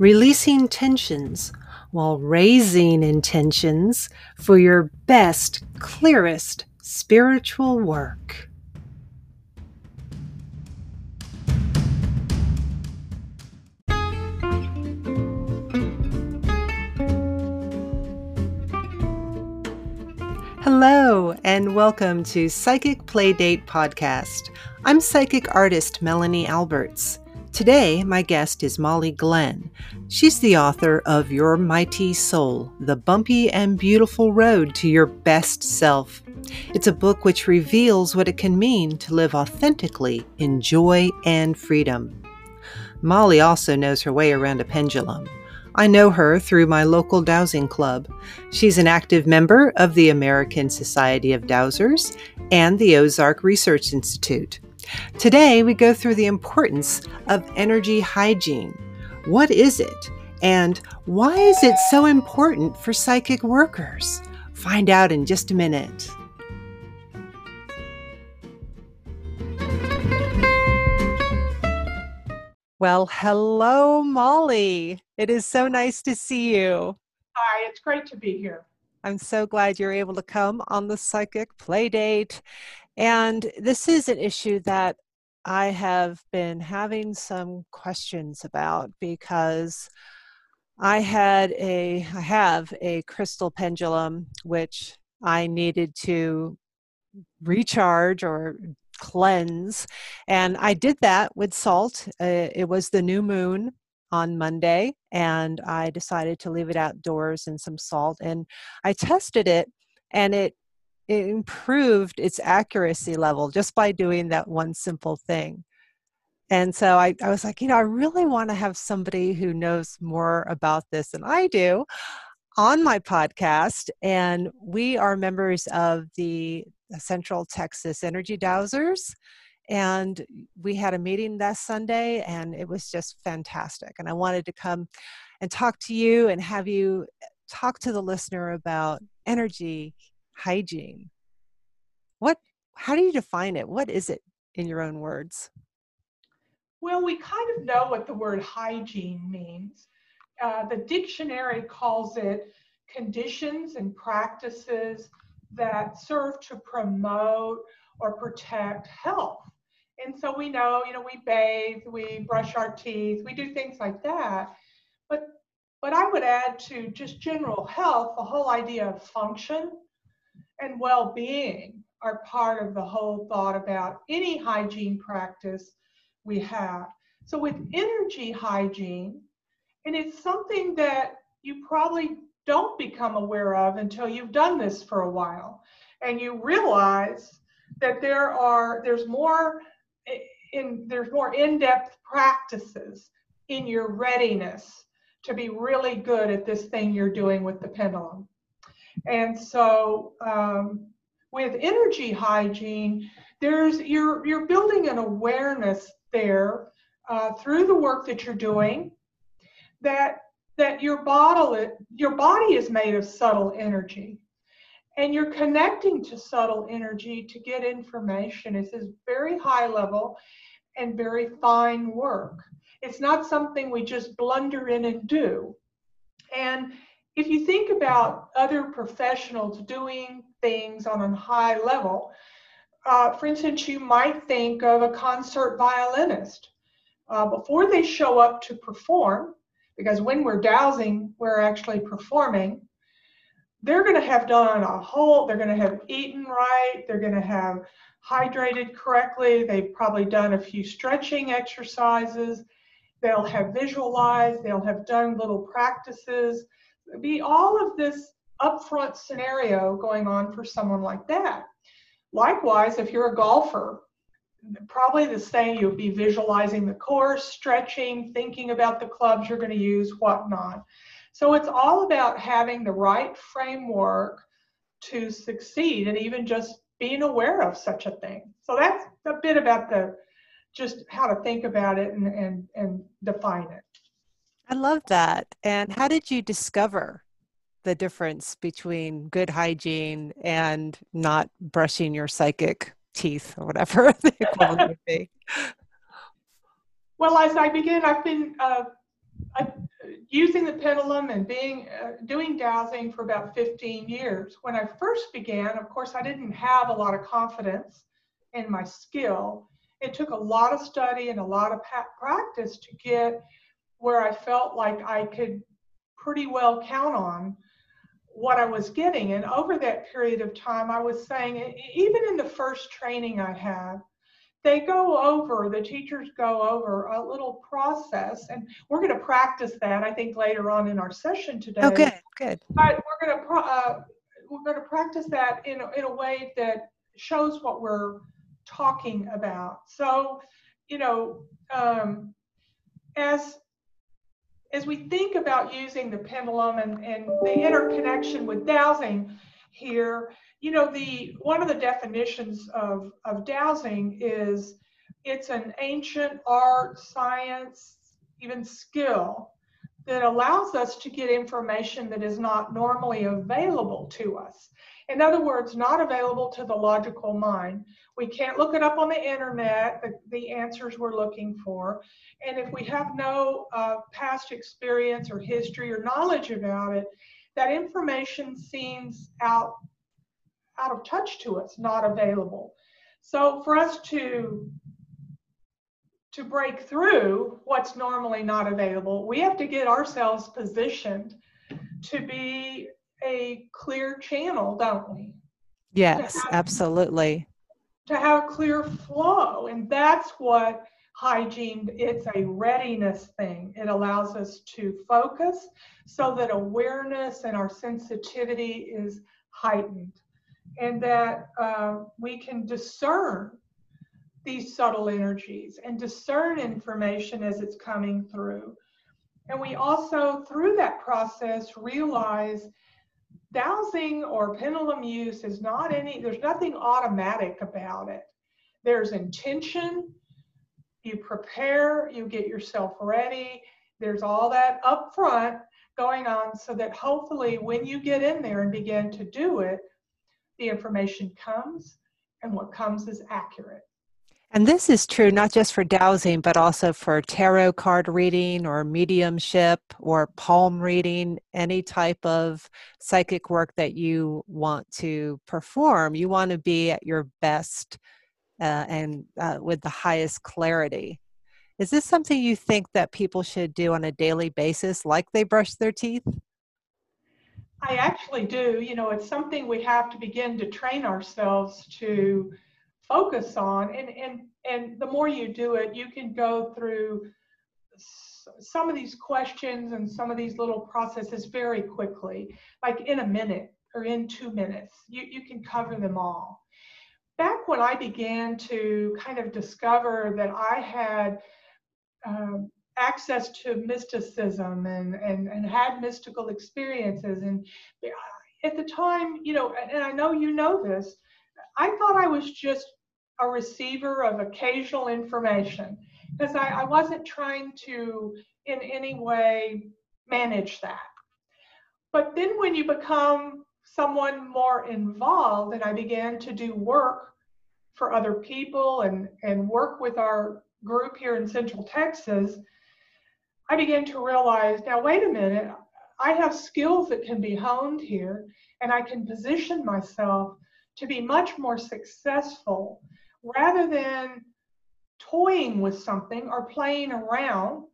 releasing tensions while raising intentions for your best, clearest spiritual work. Hello, and welcome to Psychic Playdate Podcast. I'm psychic artist Melanie Alberts. Today, my guest is Molly Glenn. She's the author of Your Mighty Soul The Bumpy and Beautiful Road to Your Best Self. It's a book which reveals what it can mean to live authentically in joy and freedom. Molly also knows her way around a pendulum. I know her through my local dowsing club. She's an active member of the American Society of Dowsers and the Ozark Research Institute. Today, we go through the importance of energy hygiene. What is it? And why is it so important for psychic workers? Find out in just a minute. Well, hello, Molly. It is so nice to see you. Hi, it's great to be here. I'm so glad you're able to come on the Psychic Playdate. And this is an issue that I have been having some questions about because I had a I have a crystal pendulum which I needed to recharge or cleanse and I did that with salt. Uh, it was the new moon on Monday and I decided to leave it outdoors in some salt and I tested it and it it improved its accuracy level just by doing that one simple thing. And so I, I was like, you know, I really want to have somebody who knows more about this than I do on my podcast. And we are members of the Central Texas Energy Dowsers. And we had a meeting last Sunday, and it was just fantastic. And I wanted to come and talk to you and have you talk to the listener about energy hygiene. What how do you define it? What is it in your own words? Well we kind of know what the word hygiene means. Uh, the dictionary calls it conditions and practices that serve to promote or protect health. And so we know you know we bathe we brush our teeth we do things like that. But but i would add to just general health the whole idea of function and well being are part of the whole thought about any hygiene practice we have. So, with energy hygiene, and it's something that you probably don't become aware of until you've done this for a while and you realize that there are there's more in there's more in-depth practices in your readiness to be really good at this thing you're doing with the pendulum and so um, with energy hygiene, there's you're you're building an awareness there uh, through the work that you're doing that that your bottle your body is made of subtle energy. And you're connecting to subtle energy to get information. It's this very high level and very fine work. It's not something we just blunder in and do. And if you think about other professionals doing things on a high level, uh, for instance, you might think of a concert violinist. Uh, before they show up to perform, because when we're dowsing, we're actually performing, they're going to have done a whole, they're going to have eaten right, they're going to have hydrated correctly, they've probably done a few stretching exercises, they'll have visualized, they'll have done little practices be all of this upfront scenario going on for someone like that. Likewise, if you're a golfer, probably the same, you'll be visualizing the course, stretching, thinking about the clubs you're going to use, whatnot. So it's all about having the right framework to succeed and even just being aware of such a thing. So that's a bit about the just how to think about it and, and, and define it. I love that. And how did you discover the difference between good hygiene and not brushing your psychic teeth or whatever the equivalent would be? Well, as I begin, I've been uh, I, using the pendulum and being uh, doing dowsing for about 15 years. When I first began, of course, I didn't have a lot of confidence in my skill. It took a lot of study and a lot of practice to get where I felt like I could pretty well count on what I was getting. And over that period of time, I was saying, even in the first training I had, they go over, the teachers go over a little process, and we're going to practice that, I think, later on in our session today. Oh, good, good. But we're going to, uh, we're going to practice that in a, in a way that shows what we're talking about. So, you know, um, as as we think about using the pendulum and, and the interconnection with dowsing here, you know, the one of the definitions of, of dowsing is it's an ancient art, science, even skill that allows us to get information that is not normally available to us. In other words, not available to the logical mind. We can't look it up on the internet, the, the answers we're looking for. And if we have no uh, past experience or history or knowledge about it, that information seems out, out of touch to us, not available. So for us to to break through what's normally not available, we have to get ourselves positioned to be a clear channel, don't we? Yes, to have, absolutely. To have a clear flow. And that's what hygiene, it's a readiness thing. It allows us to focus so that awareness and our sensitivity is heightened and that uh, we can discern these subtle energies and discern information as it's coming through. And we also, through that process, realize dowsing or pendulum use is not any, there's nothing automatic about it. There's intention, you prepare, you get yourself ready. There's all that up front going on so that hopefully when you get in there and begin to do it, the information comes and what comes is accurate. And this is true not just for dowsing, but also for tarot card reading or mediumship or palm reading, any type of psychic work that you want to perform. You want to be at your best uh, and uh, with the highest clarity. Is this something you think that people should do on a daily basis, like they brush their teeth? I actually do. You know, it's something we have to begin to train ourselves to focus on and and and the more you do it you can go through some of these questions and some of these little processes very quickly like in a minute or in two minutes. You, you can cover them all. Back when i began to kind of discover that i had um, access to mysticism and, and, and had mystical experiences and at the time you know and i know you know this i thought i was just a receiver of occasional information because I, I wasn't trying to in any way manage that. But then when you become someone more involved and I began to do work for other people and, and work with our group here in Central Texas, I began to realize now, wait a minute, I have skills that can be honed here and I can position myself to be much more successful rather than toying with something or playing around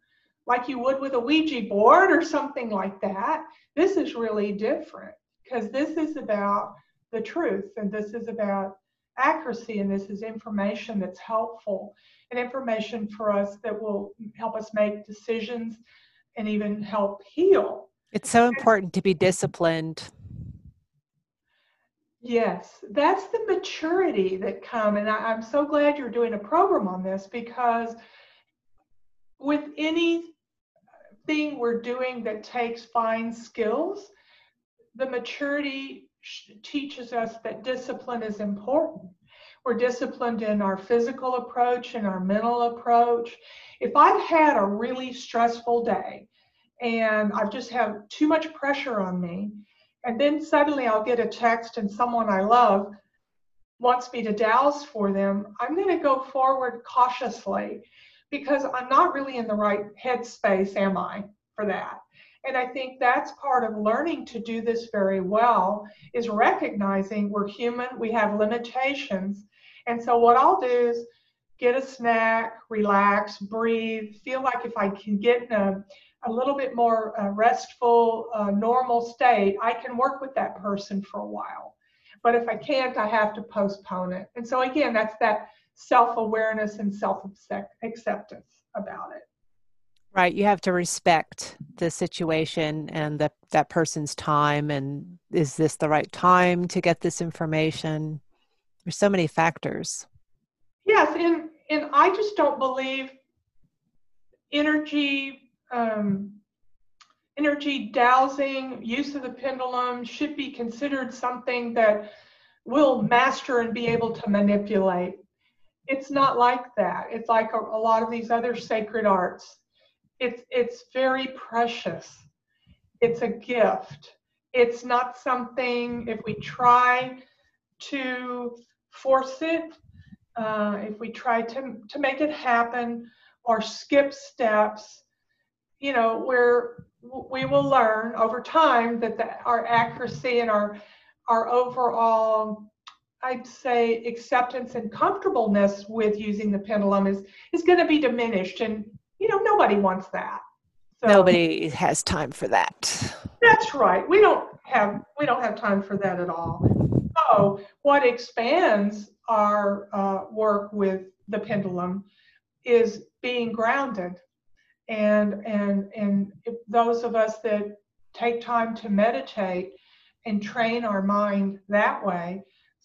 like you would with a Ouija board or something like that, this is really different because this is about the truth and this is about accuracy and this is information that's helpful and information for us that will help us make decisions and even help heal. It's so important to be disciplined Yes, that's the maturity that come, and I, am so glad you're doing a program on this because with anything we're doing that takes fine skills, the maturity teaches us that discipline is important. We're disciplined in our physical approach and our mental approach. If I've had a really stressful day and I've just have too much pressure on me, and then suddenly I'll get a text and someone I love wants me to dowse for them, I'm going to go forward cautiously because I'm not really in the right headspace, am I? for that. And I think that's part of learning to do this very well is recognizing we're human, we have limitations. And so what I'll do is get a snack, relax, breathe, feel like if I can get in a, a little bit more uh, restful, uh, normal state, I can work with that person for a while. But if I can't, I have to postpone it. And so again, that's that self-awareness and self-acceptance about it. Right. You have to respect the situation and the, that person's time. And is this the right time to get this information? There's so many factors. Yes. And, and I just don't believe energy, um, energy dowsing, use of the pendulum should be considered something that will master and be able to manipulate. It's not like that. It's like a, a lot of these other sacred arts it's it's very precious it's a gift it's not something if we try to force it uh, if we try to to make it happen or skip steps you know where we will learn over time that the, our accuracy and our our overall I'd say acceptance and comfortableness with using the pendulum is is going to be diminished and you know, nobody wants that. So, nobody has time for that. That's right. We don't have we don't have time for that at all. So what expands our uh, work with the pendulum is being grounded, and and and those of us that take time to meditate and train our mind that way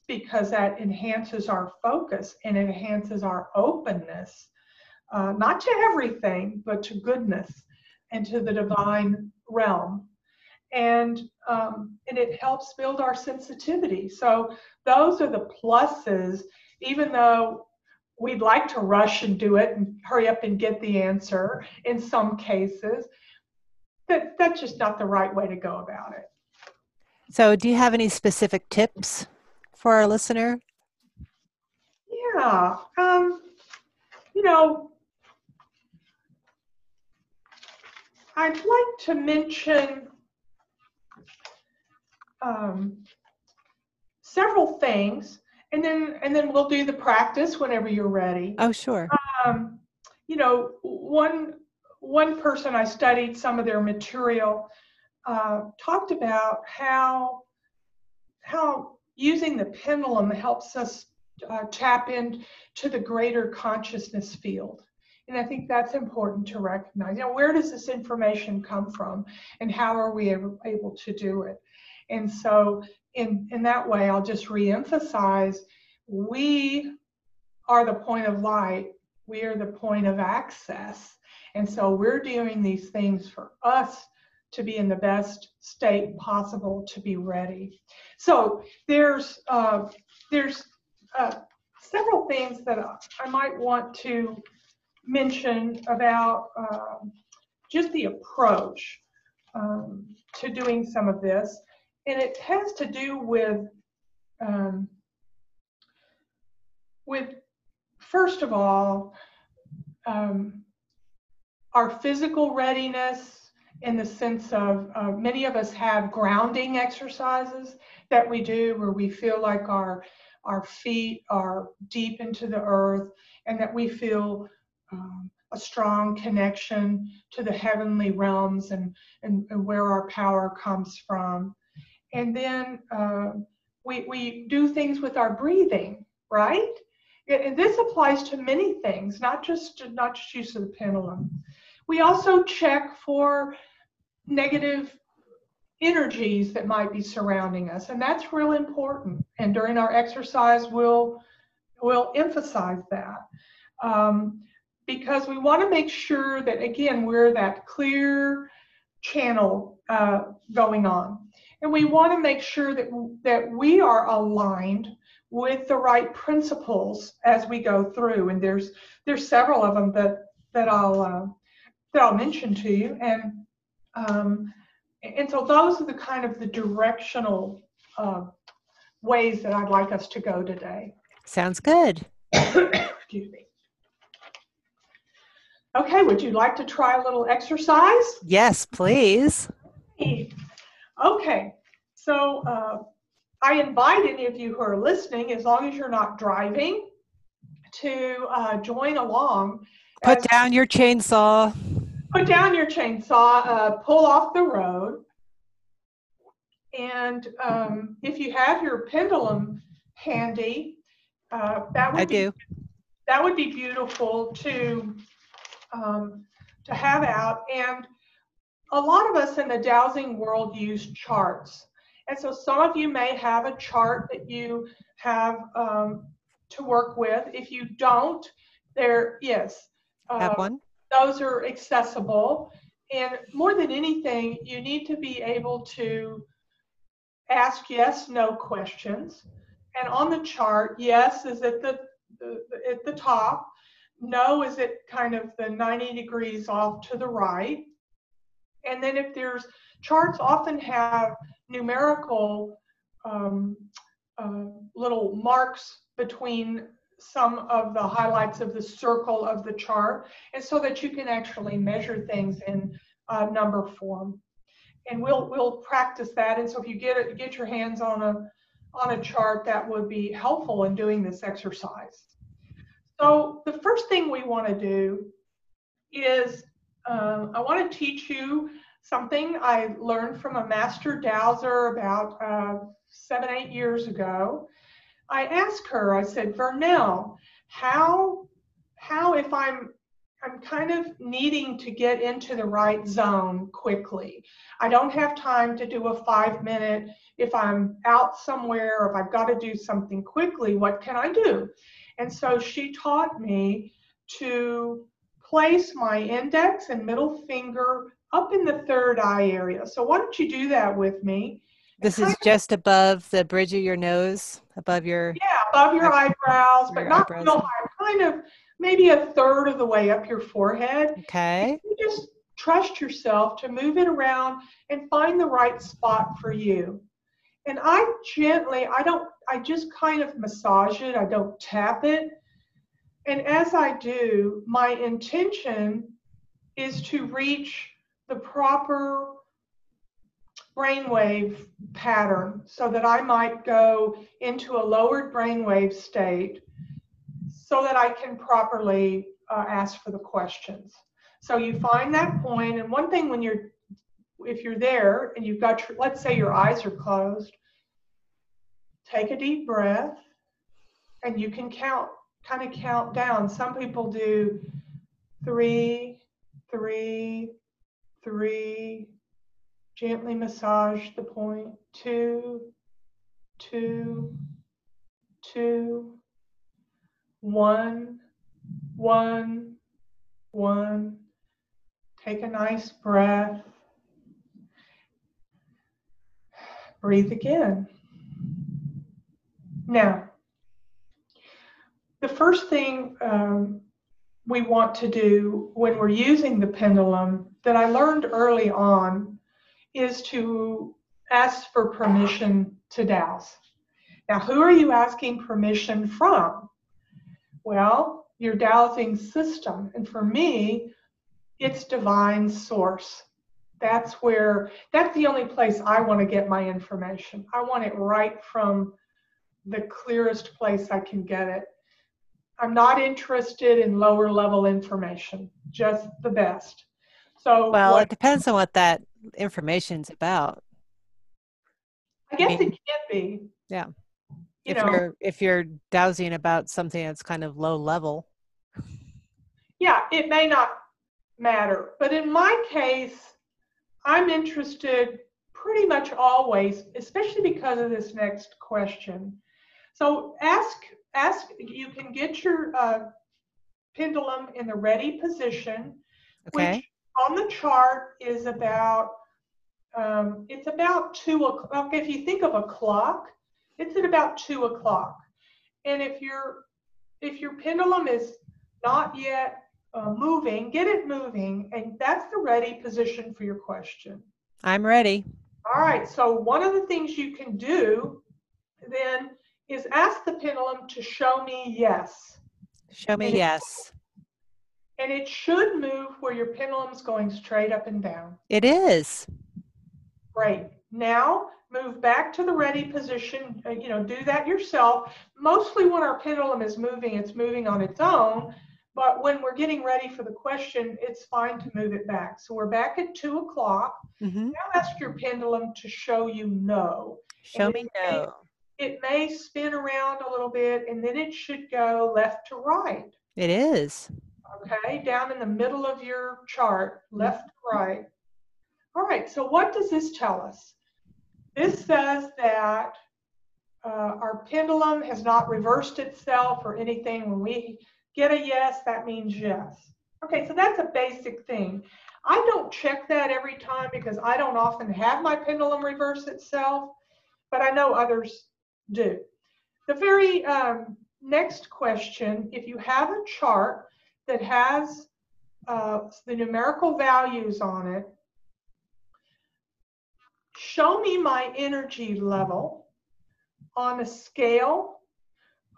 because that enhances our focus and enhances our openness uh, not to everything, but to goodness and to the divine realm. And, um, and it helps build our sensitivity. So those are the pluses, even though we'd like to rush and do it and hurry up and get the answer in some cases. That, that's just not the right way to go about it. So, do you have any specific tips for our listener? Yeah. Um, you know, I'd like to mention um, several things, and then and then we'll do the practice whenever you're ready. Oh, sure. Um, you know, one one person I studied some of their material uh, talked about how how using the pendulum helps us uh, tap into the greater consciousness field. And I think that's important to recognize. You know, where does this information come from and how are we able, able to do it? And so in, in that way, I'll just reemphasize we are the point of light. We are the point of access. And so we're doing these things for us to be in the best state possible to be ready. So there's uh, there's uh, several things that I might want to mention about um, just the approach um, to doing some of this. And it has to do with, um, with first of all, um, our physical readiness in the sense of uh, many of us have grounding exercises that we do where we feel like our our feet are deep into the earth and that we feel um, a strong connection to the heavenly realms and, and, and where our power comes from. And then uh, we, we do things with our breathing, right? And this applies to many things, not just not just use of the pendulum. We also check for negative energies that might be surrounding us, and that's real important. And during our exercise, we'll we'll emphasize that. Um, because we want to make sure that, again, we're that clear channel uh, going on. And we want to make sure that, that we are aligned with the right principles as we go through. And there's there's several of them that that I'll uh, that I'll mention to you. And um, and so those are the kind of the directional uh, ways that I'd like us to go today. Sounds good. Excuse me. Okay, would you like to try a little exercise? Yes, please. Okay, so uh, I invite any of you who are listening, as long as you're not driving, to uh, join along. Put down your chainsaw. Put down your chainsaw, uh, pull off the road. And um, if you have your pendulum handy, uh, that would I be do. that would be beautiful to um, to have out. And a lot of us in the dowsing world use charts. And so some of you may have a chart that you have um, to work with. If you don't, there, yes, Have uh, one? those are accessible. And more than anything, you need to be able to ask yes, no questions. And on the chart, yes is at the, the at the top, no is at kind of the 90 degrees off to the right. And then if there's charts often have numerical um, uh, little marks between some of the highlights of the circle of the chart, and so that you can actually measure things in uh, number form. And we'll we'll practice that. And so if you get get your hands on a on a chart, that would be helpful in doing this exercise. So the first thing we want to do is um, I want to teach you something I learned from a master dowser about uh, seven, eight years ago. I asked her, I said, Vernell, how, how if I'm, I'm kind of needing to get into the right zone quickly. I don't have time to do a five minute. If I'm out somewhere if I've got to do something quickly, what can I do? And so she taught me to place my index and middle finger up in the third eye area. So why don't you do that with me? This is just above the bridge of your nose, above your. Yeah, above your eyebrows, but Your not eyebrows, real high, kind of maybe a third of the way up your forehead. Okay. You just trust yourself to move it around and find the right spot for you. And I gently, I don't, I just kind of massage it, I don't tap it. And as I do, my intention is to reach the proper brainwave pattern so that I might go into a lowered brainwave state so that I can properly uh, ask for the questions. So you find that point, and one thing when you're, if you're there and you've got, your, let's say your eyes are closed, take a deep breath, and you can count, kind of count down. Some people do three, three, three, gently massage the point, two, two, two, one, one, one. Take a nice breath. Breathe again. Now, the first thing um, we want to do when we're using the pendulum that I learned early on is to ask for permission to dowse. Now, who are you asking permission from? Well, your dowsing system. And for me, it's divine source. That's where, that's the only place I want to get my information. I want it right from the clearest place I can get it. I'm not interested in lower level information, just the best. So, Well, what- it depends on what that information's about. I guess mean- it can be. Yeah. You if know, you're if you're dowsing about something that's kind of low level. yeah, it may not matter. But in my case, I'm interested pretty much always, especially because of this next question. So ask, ask, you can get your uh, pendulum in the ready position, Okay. which on the chart is about, um, it's about two o'clock. If you think of a clock, it's at about two o'clock. And if your, if your pendulum is not yet uh, moving, get it moving, and that's the ready position for your question. I'm ready. All right, so one of the things you can do then is ask the pendulum to show me yes. Show me And it- yes. And it should move where your pendulum's going straight up and down. It is. Great. Now move back to the ready position. Uh, you know, do that yourself. Mostly when our pendulum is moving, it's moving on its own. But when we're getting ready for the question, it's fine to move it back. So we're back at two o'clock. Mm-hmm. Now ask your pendulum to show you no. Show And me it no. It may spin around a little bit and then it should go left to right. It is. Okay, down in the middle of your chart, left to right. All right, so what does this tell us? This says that uh, our pendulum has not reversed itself or anything. When we get a yes, that means yes. Okay, so that's a basic thing. I don't check that every time because I don't often have my pendulum reverse itself, but I know others do. The very um, next question, if you have a chart that has uh, the numerical values on it, show me my energy level on a scale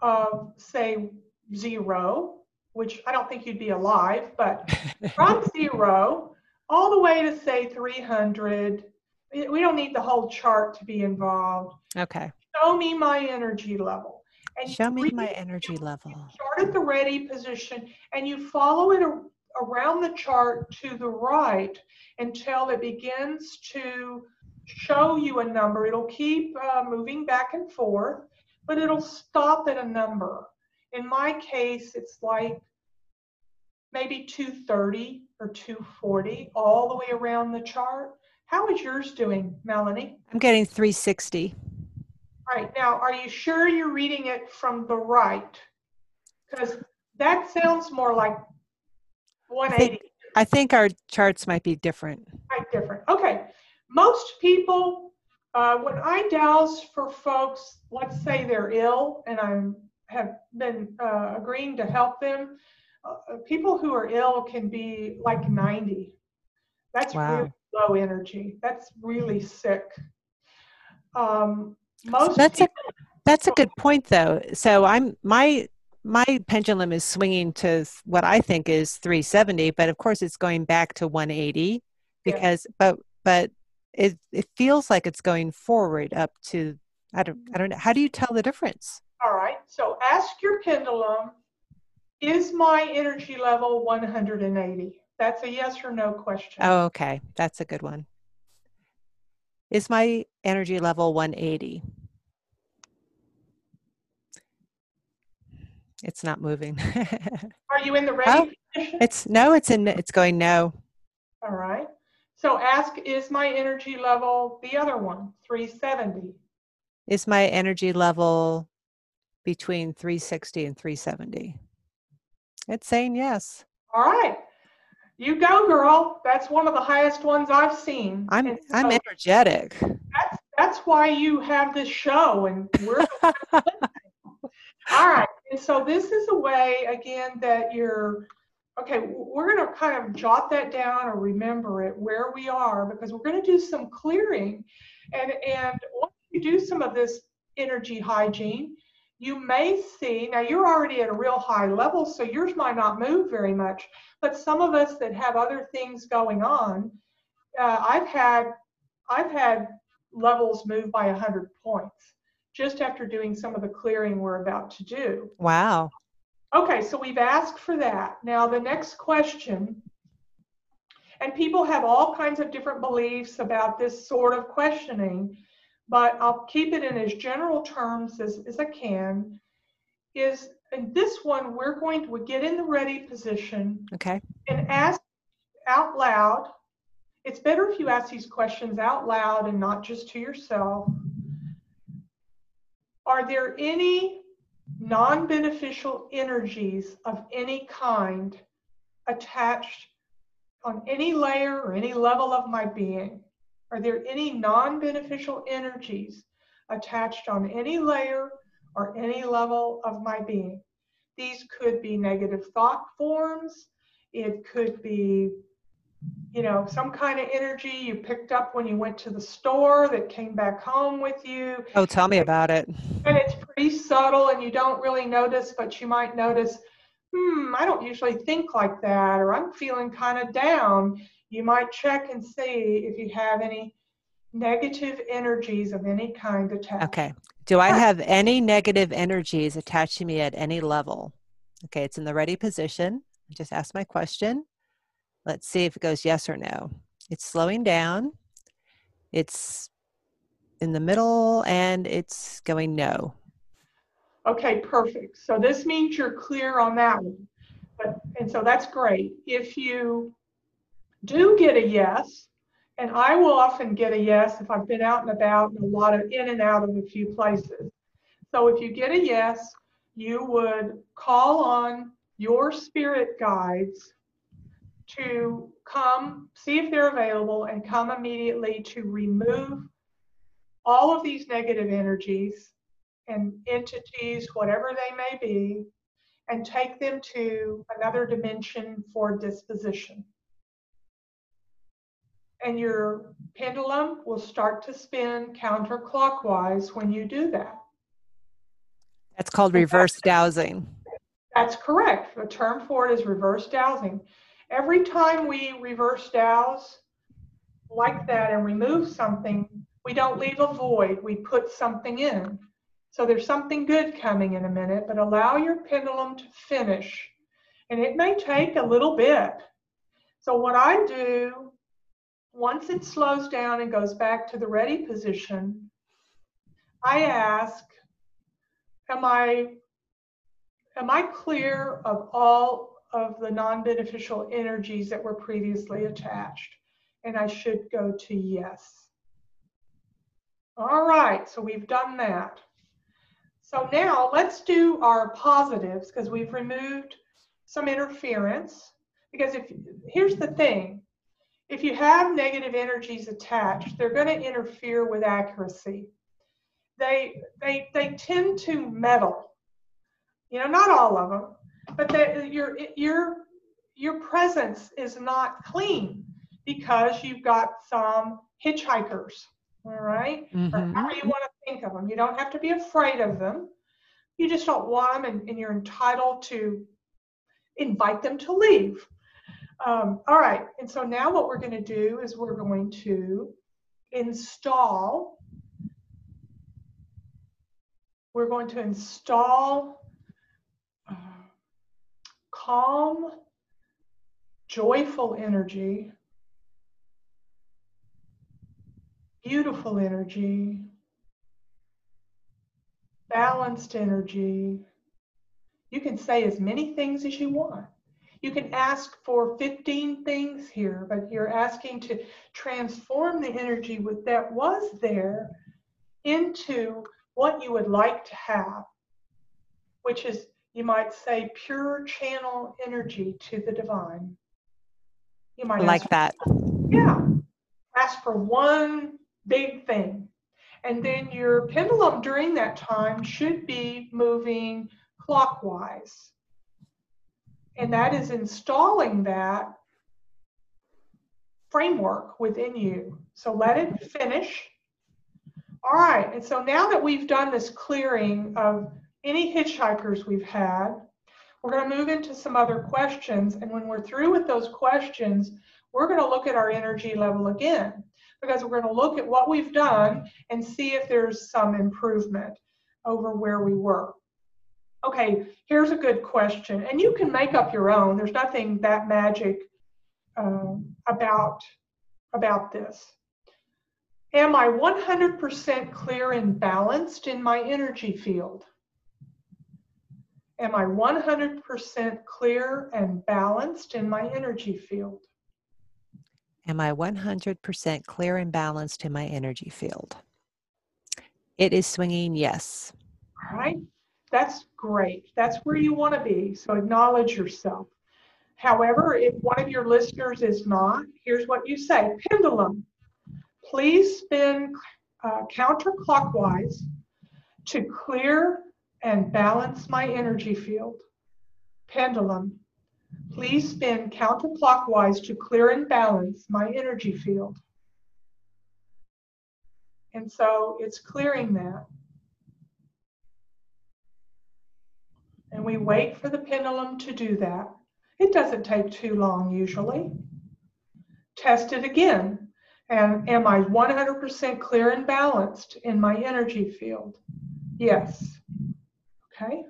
of, say, zero, which I don't think you'd be alive, but from zero all the way to, say, 300. We we don't need the whole chart to be involved. Okay. Show me my energy level. And Show me my energy level. start at the ready position and you follow it ar- around the chart to the right until it begins to show you a number. It'll keep uh, moving back and forth, but it'll stop at a number. In my case, it's like maybe 230 or 240 all the way around the chart. How is yours doing, Melanie? I'm getting 360. Right, now, are you sure you're reading it from the right? Because that sounds more like 180, I think our charts might be different. quite different. Okay, most people, uh, when I dowse for folks, let's say they're ill and I'm have been uh, agreeing to help them, uh, people who are ill can be like 90. That's Wow. really low energy. That's really sick. Um, most that's a- That's a good point though. So I'm my my pendulum is swinging to what I think is 370, but of course it's going back to 180 Yeah. because but but it it feels like it's going forward up to I don't I don't know. How do you tell the difference? All right, so ask your pendulum, is my energy level 180? That's a yes or no question. Oh, okay. That's a good one. Is my energy level 180? It's not moving. Are you in the Oh. ready position? it's no, it's in it's going no. All right. So ask, is my energy level the other one, 370? Is my energy level between 360 and 370? It's saying yes. All right. You go, girl. That's one of the highest ones I've seen. I'm And I'm energetic. that's, that's why you have this show, and we're All right, and so this is a way, again, that you're, okay, we're gonna kind of jot that down or remember it where we are, because we're gonna do some clearing. And, and once you do some of this energy hygiene, you may see, now you're already at a real high level, so yours might not move very much, but some of us that have other things going on, uh, I've had, I've had levels move by 100 points just after doing some of the clearing we're about to do. Wow. Okay, so we've asked for that. Now, the next question, and people have all kinds of different beliefs about this sort of questioning, but I'll keep it in as general terms as, as I can, is in this one, we're going to get in the ready position Okay. and ask out loud. It's better if you ask these questions out loud and not just to yourself. Are there any non beneficial energies of any kind attached on any layer or any level of my being? Are there any non beneficial energies attached on any layer or any level of my being? These could be negative thought forms. It could be, you know, some kind of energy you picked up when you went to the store that came back home with you. Oh, tell me about it. And it's pretty subtle and you don't really notice, but you might notice hmm, I don't usually think like that, or I'm feeling kind of down, you might check and see if you have any negative energies of any kind attached. Okay. Do I have any negative energies attached to me at any level? Okay, it's in the ready position. Just ask my question. Let's see if it goes yes or no. It's slowing down. It's in the middle and it's going no. Okay, perfect. So this means you're clear on that one. But, and so that's great. If you do get a yes, and I will often get a yes if I've been out and about and a lot of in and out of a few places. So if you get a yes, you would call on your spirit guides to come, see if they're available, and come immediately to remove all of these negative energies and entities, whatever they may be, and take them to another dimension for disposition. And your pendulum will start to spin counterclockwise when you do that. That's called reverse dowsing. That's correct. The term for it is reverse dowsing. Every time we reverse dowse like that and remove something, we don't leave a void, we put something in. So there's something good coming in a minute, but allow your pendulum to finish. And it may take a little bit. So what I do, once it slows down and goes back to the ready position, I ask, am I am I clear of all of the non-beneficial energies that were previously attached? And I should go to yes. All right, so we've done that. So now let's do our positives because we've removed some interference. Because if here's the thing, if you have negative energies attached, they're going to interfere with accuracy. They they they tend to meddle. You know, not all of them, but that your your your presence is not clean because you've got some hitchhikers all right? mm-hmm. Or however you want to think of them. You don't have to be afraid of them. You just don't want them, and, and you're entitled to invite them to leave. Um, all right, and so now what we're going to do is we're going to install. We're going to install calm, joyful energy beautiful energy, balanced energy. You can say as many things as you want. You can ask for 15 things here, but you're asking to transform the energy with, that was there into what you would like to have, which is, you might say, pure channel energy to the divine. You might like that. yeah. Ask for one big thing. And then your pendulum during that time should be moving clockwise. And that is installing that framework within you. So let it finish. All right, and so now that we've done this clearing of any hitchhikers we've had, we're going to move into some other questions. And when we're through with those questions, we're going to look at our energy level again because we're going to look at what we've done and see if there's some improvement over where we were. Okay, here's a good question, and you can make up your own. There's nothing that magic um, about, about this. Am I 100% clear and balanced in my energy field? Am I 100% clear and balanced in my energy field? Am I 100% clear and balanced in my energy field? It is swinging yes. All right. That's great. That's where you want to be. So acknowledge yourself. However, if one of your listeners is not, here's what you say Pendulum, please spin uh, counterclockwise to clear and balance my energy field. Pendulum, Please spin counterclockwise to clear and balance my energy field. And so it's clearing that. And we wait for the pendulum to do that. It doesn't take too long usually. Test it again. And am I 100% clear and balanced in my energy field? Yes. Okay.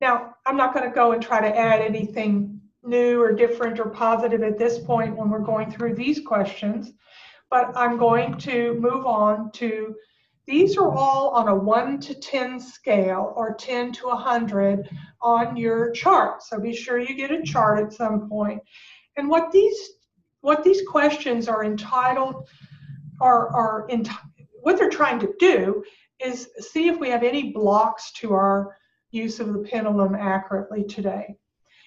Now, I'm not going to go and try to add anything new or different or positive at this point when we're going through these questions, but I'm going to move on to these are all on a 1 to 10 scale or 10 to 100 on your chart. So be sure you get a chart at some point. And what these what these questions are entitled are, are ent- what they're trying to do is see if we have any blocks to our use of the pendulum accurately today.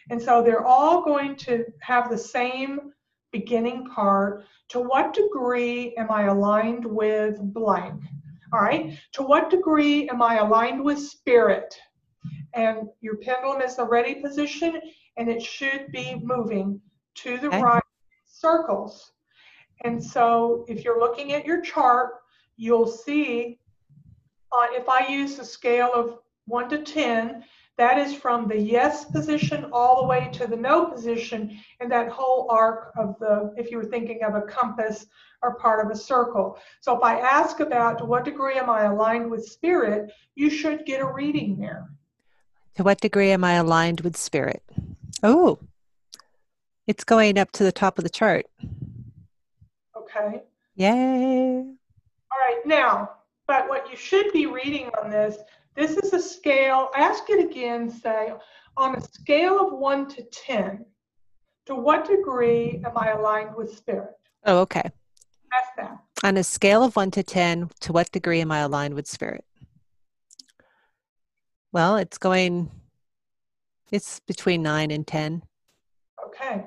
And so they're all going to have the same beginning part. To what degree am I aligned with blank? All right. To what degree am I aligned with spirit? And your pendulum is the ready position and it should be moving to the okay. right circles. And so if you're looking at your chart, you'll see uh, if I use a scale of 1 to 10, that is from the yes position all the way to the no position and that whole arc of the, if you were thinking of a compass or part of a circle. So if I ask about to what degree am I aligned with spirit, you should get a reading there. To what degree am I aligned with spirit? Oh, it's going up to the top of the chart. Okay. Yay. All right, now, but what you should be reading on this, this is a scale. Ask it again, say, on a scale of 1 to 10, to what degree am I aligned with spirit? Oh, okay. Ask that. On a scale of 1 to 10, to what degree am I aligned with spirit? Well, it's going, it's between 9 and 10. Okay.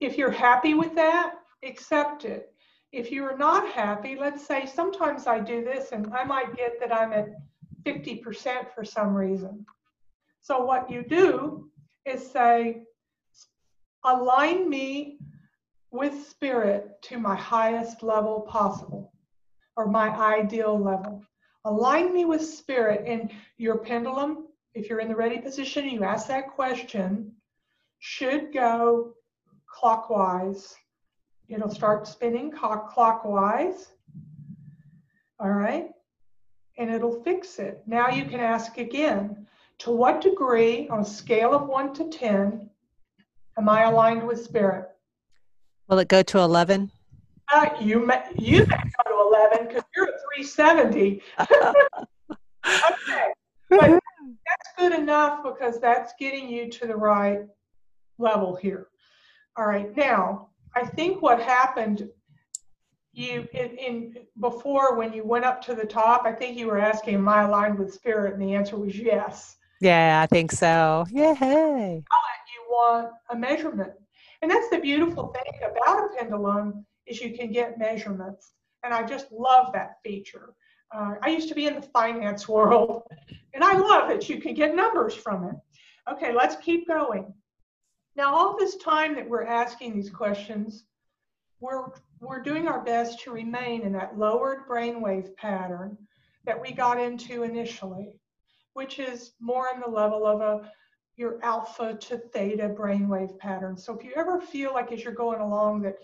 If you're happy with that, accept it. If you're not happy, let's say sometimes I do this and I might get that I'm at 50% for some reason. So what you do is say, align me with spirit to my highest level possible or my ideal level. Align me with spirit and your pendulum, if you're in the ready position, you ask that question, should go clockwise. It'll start spinning clockwise. All right. And it'll fix it. Now you can ask again to what degree, on a scale of 1 to 10, am I aligned with spirit? Will it go to 11? Uh, you may, you may go to 11 because you're at 370. okay. But that's good enough because that's getting you to the right level here. All right, now I think what happened you in, in, before when you went up to the top, I think you were asking, "Am I aligned with spirit?" And the answer was yes. Yeah, I think so. Yay! You want a measurement, and that's the beautiful thing about a pendulum is you can get measurements, and I just love that feature. Uh, I used to be in the finance world, and I love that you can get numbers from it. Okay, let's keep going. Now, all this time that we're asking these questions, we're, we're doing our best to remain in that lowered brainwave pattern that we got into initially, which is more on the level of a your alpha to theta brainwave pattern. So if you ever feel like as you're going along that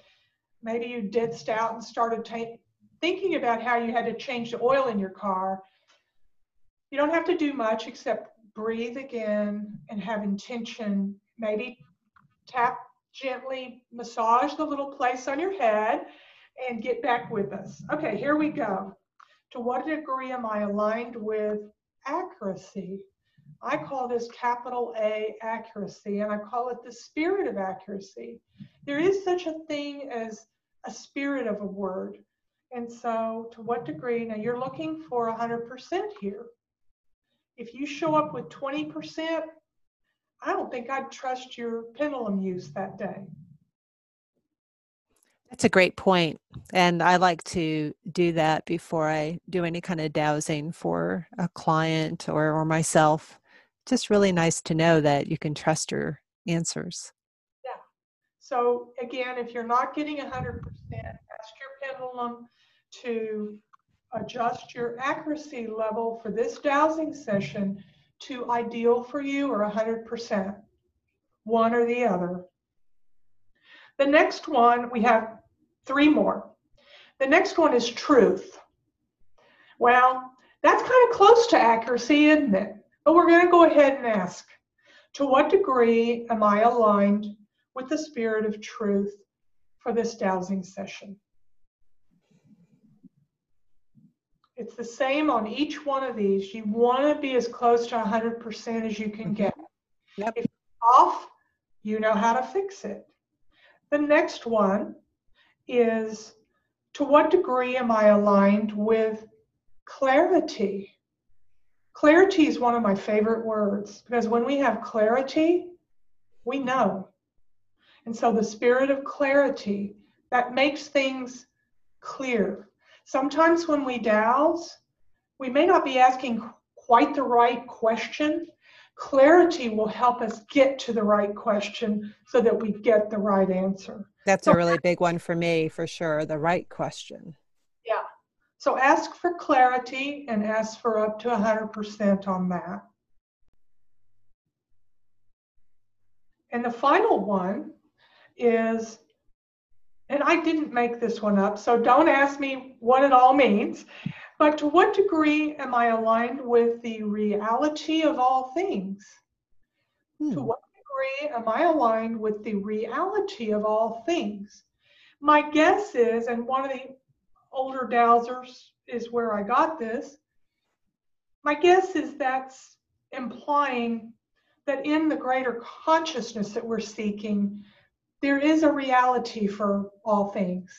maybe you ditzed out and started ta- thinking about how you had to change the oil in your car, you don't have to do much except breathe again and have intention. Maybe tap gently, massage the little place on your head, and get back with us. Okay, here we go. To what degree am I aligned with accuracy? I call this capital A accuracy, and I call it the spirit of accuracy. There is such a thing as a spirit of a word. And so, to what degree? Now, you're looking for 100% here. If you show up with 20%, I don't think I'd trust your pendulum use that day. That's a great point. And I like to do that before I do any kind of dowsing for a client or, or myself. Just really nice to know that you can trust your answers. Yeah. So, again, if you're not getting 100%, ask your pendulum to adjust your accuracy level for this dowsing session to ideal for you or 100%, one or the other. The next one, we have three more. The next one is truth. Well, that's kind of close to accuracy, isn't it? But we're going to go ahead and ask to what degree am I aligned with the spirit of truth for this dowsing session? It's the same on each one of these. You want to be as close to 100% as you can mm-hmm. get. Yep. If off, you know how to fix it. The next one is to what degree am I aligned with clarity? Clarity is one of my favorite words because when we have clarity, we know. And so the spirit of clarity that makes things clear. Sometimes when we dowse, we may not be asking quite the right question. Clarity will help us get to the right question so that we get the right answer. That's so, a really big one for me, for sure. The right question. Yeah. So ask for clarity and ask for up to 100% on that. And the final one is and I didn't make this one up, so don't ask me what it all means. But to what degree am I aligned with the reality of all things? Hmm. To what degree am I aligned with the reality of all things? My guess is, and one of the older dowsers is where I got this, my guess is that's implying that in the greater consciousness that we're seeking, there is a reality for all things.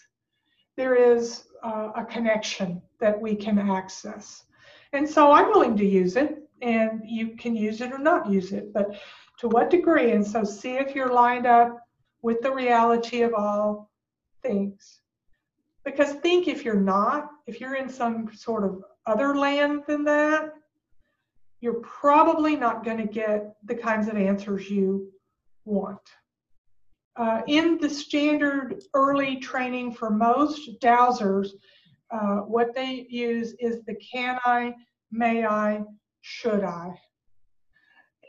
There is uh, a connection that we can access. And so I'm willing to use it, and you can use it or not use it, but to what degree? And so see if you're lined up with the reality of all things. Because think if you're not, if you're in some sort of other land than that, you're probably not going to get the kinds of answers you want. Uh, in the standard early training for most dowsers, uh, what they use is the can I, may I, should I.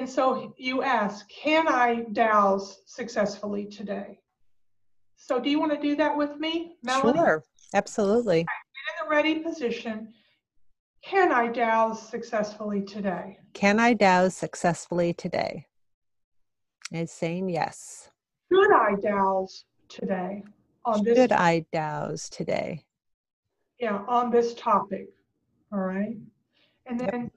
And so you ask, can I dowse successfully today? So do you want to do that with me, Melanie? Sure, absolutely. Get in the ready position. Can I dowse successfully today? Can I dowse successfully today? It's saying yes. Should I dowse today on this? Should I dowse today? Yeah, on this topic. All right. And then,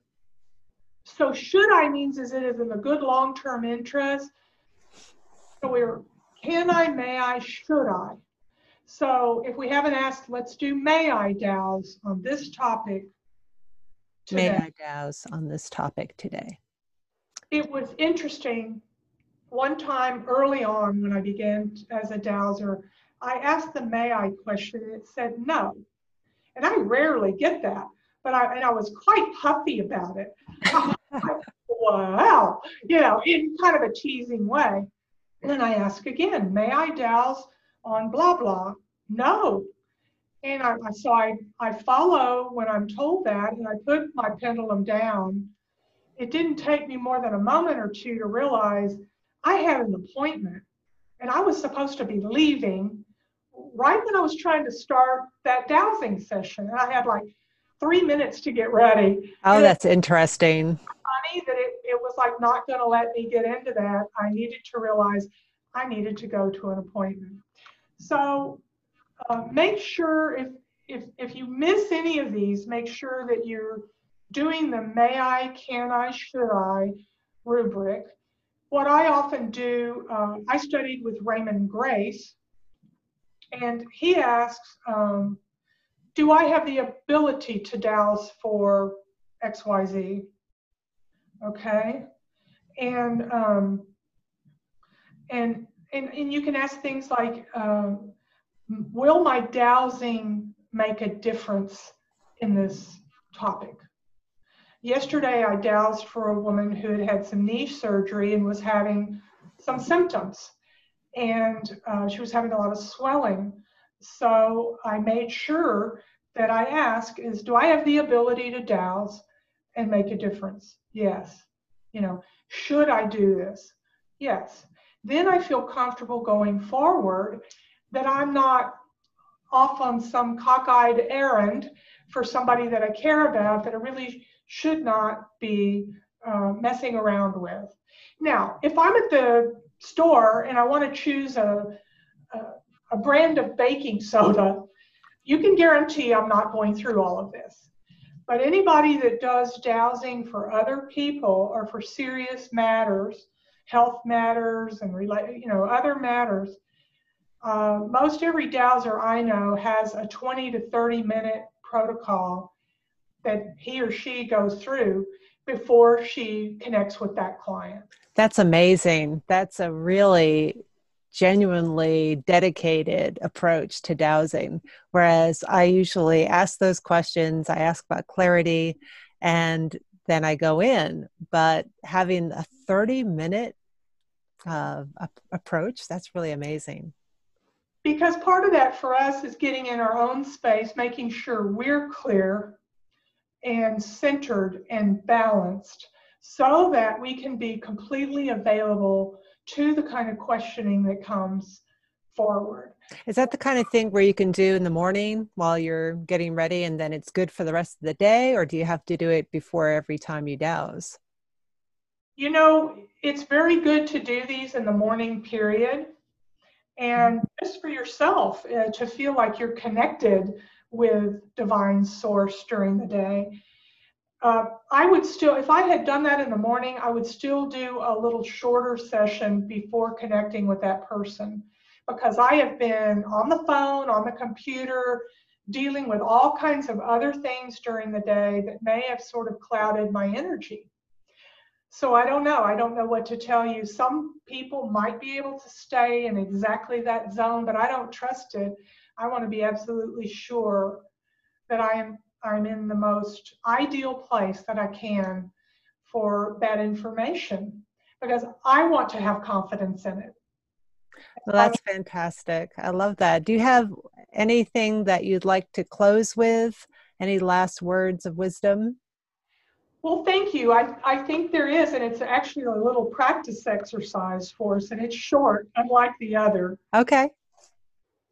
so should I means is it is in the good long term interest. So we're can I, may I, should I? So if we haven't asked, let's do may I dowse on this topic today. May I dowse on this topic today? It was interesting one time early on when I began as a dowser, I asked the may I question and it said no. And I rarely get that, but I, and I was quite puffy about it. wow, you know, in kind of a teasing way. And then I ask again, may I dowse on blah, blah? No. And I, so I, I follow when I'm told that and I put my pendulum down. It didn't take me more than a moment or two to realize I had an appointment and I was supposed to be leaving right when I was trying to start that dowsing session. And I had like three minutes to get ready. Oh, and that's interesting. Funny that it, it was like not going to let me get into that. I needed to realize I needed to go to an appointment. So uh, make sure if, if, if you miss any of these, make sure that you're doing the may I, can I, should I rubric what I often do, uh, I studied with Raymon Grace, and he asks, um, do I have the ability to dowse for XYZ? Okay. And, um, and, and, and you can ask things like, uh, will my dowsing make a difference in this topic? Yesterday, I dowsed for a woman who had had some knee surgery and was having some symptoms. And uh, she was having a lot of swelling. So I made sure that I asked is, do I have the ability to dowse and make a difference? Yes. You know, should I do this? Yes. Then I feel comfortable going forward that I'm not off on some cockeyed errand for somebody that I care about that I really should not be uh, messing around with. Now, if I'm at the store and I want to choose a, a, a brand of baking soda, you can guarantee I'm not going through all of this. But anybody that does dowsing for other people or for serious matters, health matters and you know other matters, uh, most every dowser I know has a 20 to 30 minute protocol that he or she goes through before she connects with that client. That's amazing. That's a really genuinely dedicated approach to dowsing. Whereas I usually ask those questions, I ask about clarity, and then I go in. But having a 30 minute uh, approach, that's really amazing. Because part of that for us is getting in our own space, making sure we're clear and centered and balanced so that we can be completely available to the kind of questioning that comes forward. Is that the kind of thing where you can do in the morning while you're getting ready and then it's good for the rest of the day, or do you have to do it before every time you dowse? You know, it's very good to do these in the morning period and just for yourself uh, to feel like you're connected with divine source during the day uh, I would still, if I had done that in the morning, I would still do a little shorter session before connecting with that person because I have been on the phone, on the computer, dealing with all kinds of other things during the day that may have sort of clouded my energy. So I don't know. I don't know what to tell you. Some people might be able to stay in exactly that zone, but I don't trust it. I want to be absolutely sure that I am I'm in the most ideal place that I can for that information because I want to have confidence in it. Well, that's fantastic. I love that. Do you have anything that you'd like to close with? Any last words of wisdom? Well, thank you. I, I think there is, and it's actually a little practice exercise for us, and it's short, unlike the other. Okay.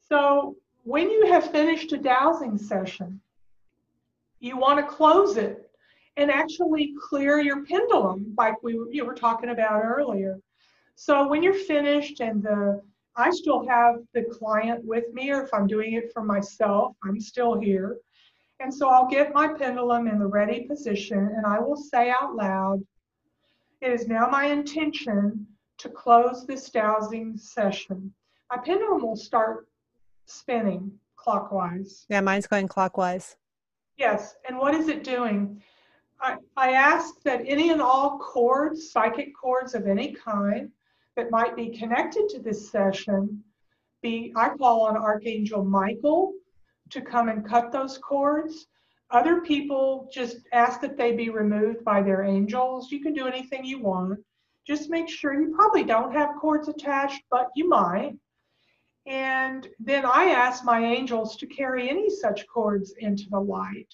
So, when you have finished a dowsing session, you want to close it and actually clear your pendulum like we you were talking about earlier. So when you're finished and the I still have the client with me or if I'm doing it for myself, I'm still here. And so I'll get my pendulum in the ready position and I will say out loud, it is now my intention to close this dowsing session. My pendulum will start spinning clockwise. Yeah, mine's going clockwise. Yes, and what is it doing? I, I ask that any and all cords, psychic cords of any kind, that might be connected to this session, be I call on Archangel Michael to come and cut those cords. Other people just ask that they be removed by their angels. You can do anything you want. Just make sure you probably don't have cords attached, but you might. And then I ask my angels to carry any such cords into the light.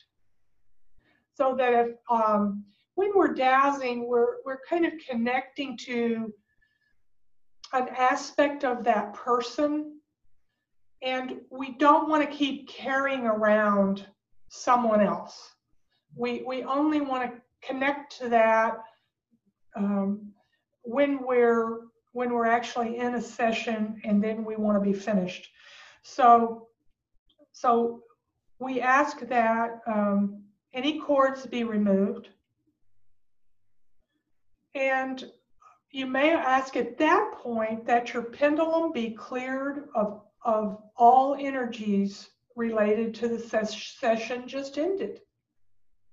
So that if um, when we're dowsing, we're, we're kind of connecting to an aspect of that person. And we don't want to keep carrying around someone else. We, we only want to connect to that um, when we're when we're actually in a session and then we want to be finished. So, so we ask that um, any cords be removed. And you may ask at that point that your pendulum be cleared of, of all energies related to the ses- session just ended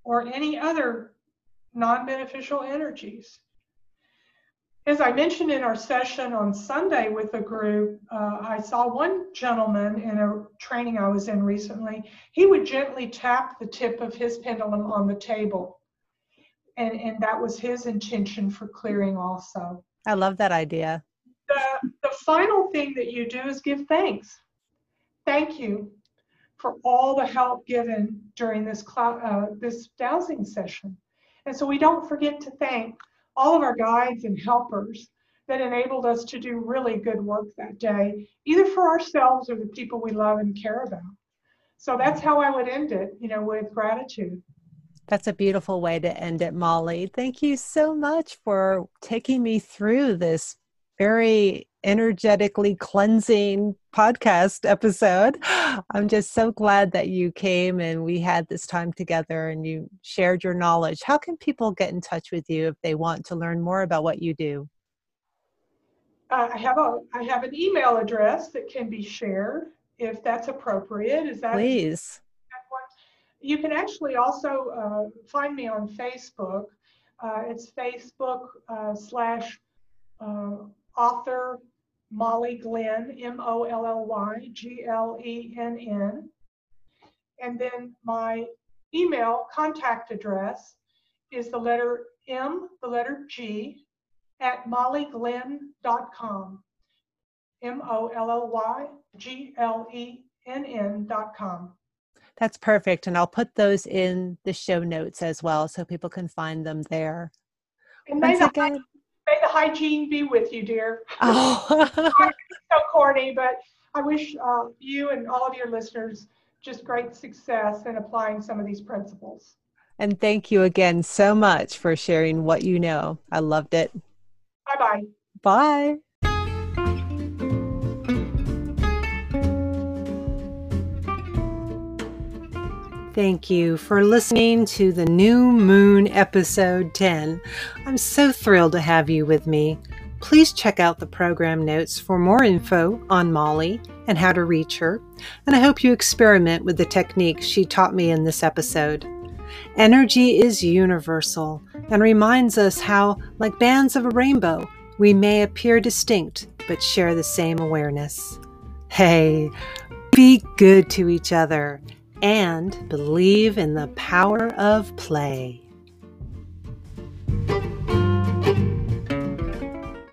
or any other non beneficial energies as I mentioned in our session on Sunday with the group, uh, I saw one gentleman in a training I was in recently. He would gently tap the tip of his pendulum on the table. And, and that was his intention for clearing also. I love that idea. The, the final thing that you do is give thanks. Thank you for all the help given during this, uh, this dowsing session. And so we don't forget to thank all of our guides and helpers that enabled us to do really good work that day, either for ourselves or the people we love and care about. So that's how I would end it, you know, with gratitude. That's a beautiful way to end it, Molly. Thank you so much for taking me through this very energetically cleansing podcast episode. I'm just so glad that you came and we had this time together and you shared your knowledge. How can people get in touch with you if they want to learn more about what you do? Uh, I have a I have an email address that can be shared if that's appropriate. Is that please? You can actually also uh, find me on Facebook. Uh, it's Facebook uh, slash uh, author Molly Glenn, M O L L Y G L E N N. And then my email contact address is the letter M, the letter G, at mollyglenn.com. M O L L Y G L E N N.com. That's perfect. And I'll put those in the show notes as well so people can find them there. And Once again, May the hygiene be with you, dear. Oh. so corny, but I wish uh, you and all of your listeners just great success in applying some of these principles. And thank you again so much for sharing what you know. I loved it. Bye-bye. Bye. Thank you for listening to the New Moon Episode 10. I'm so thrilled to have you with me. Please check out the program notes for more info on Molly and how to reach her, and I hope you experiment with the techniques she taught me in this episode. Energy is universal and reminds us how, like bands of a rainbow, we may appear distinct but share the same awareness. Hey, be good to each other and believe in the power of play.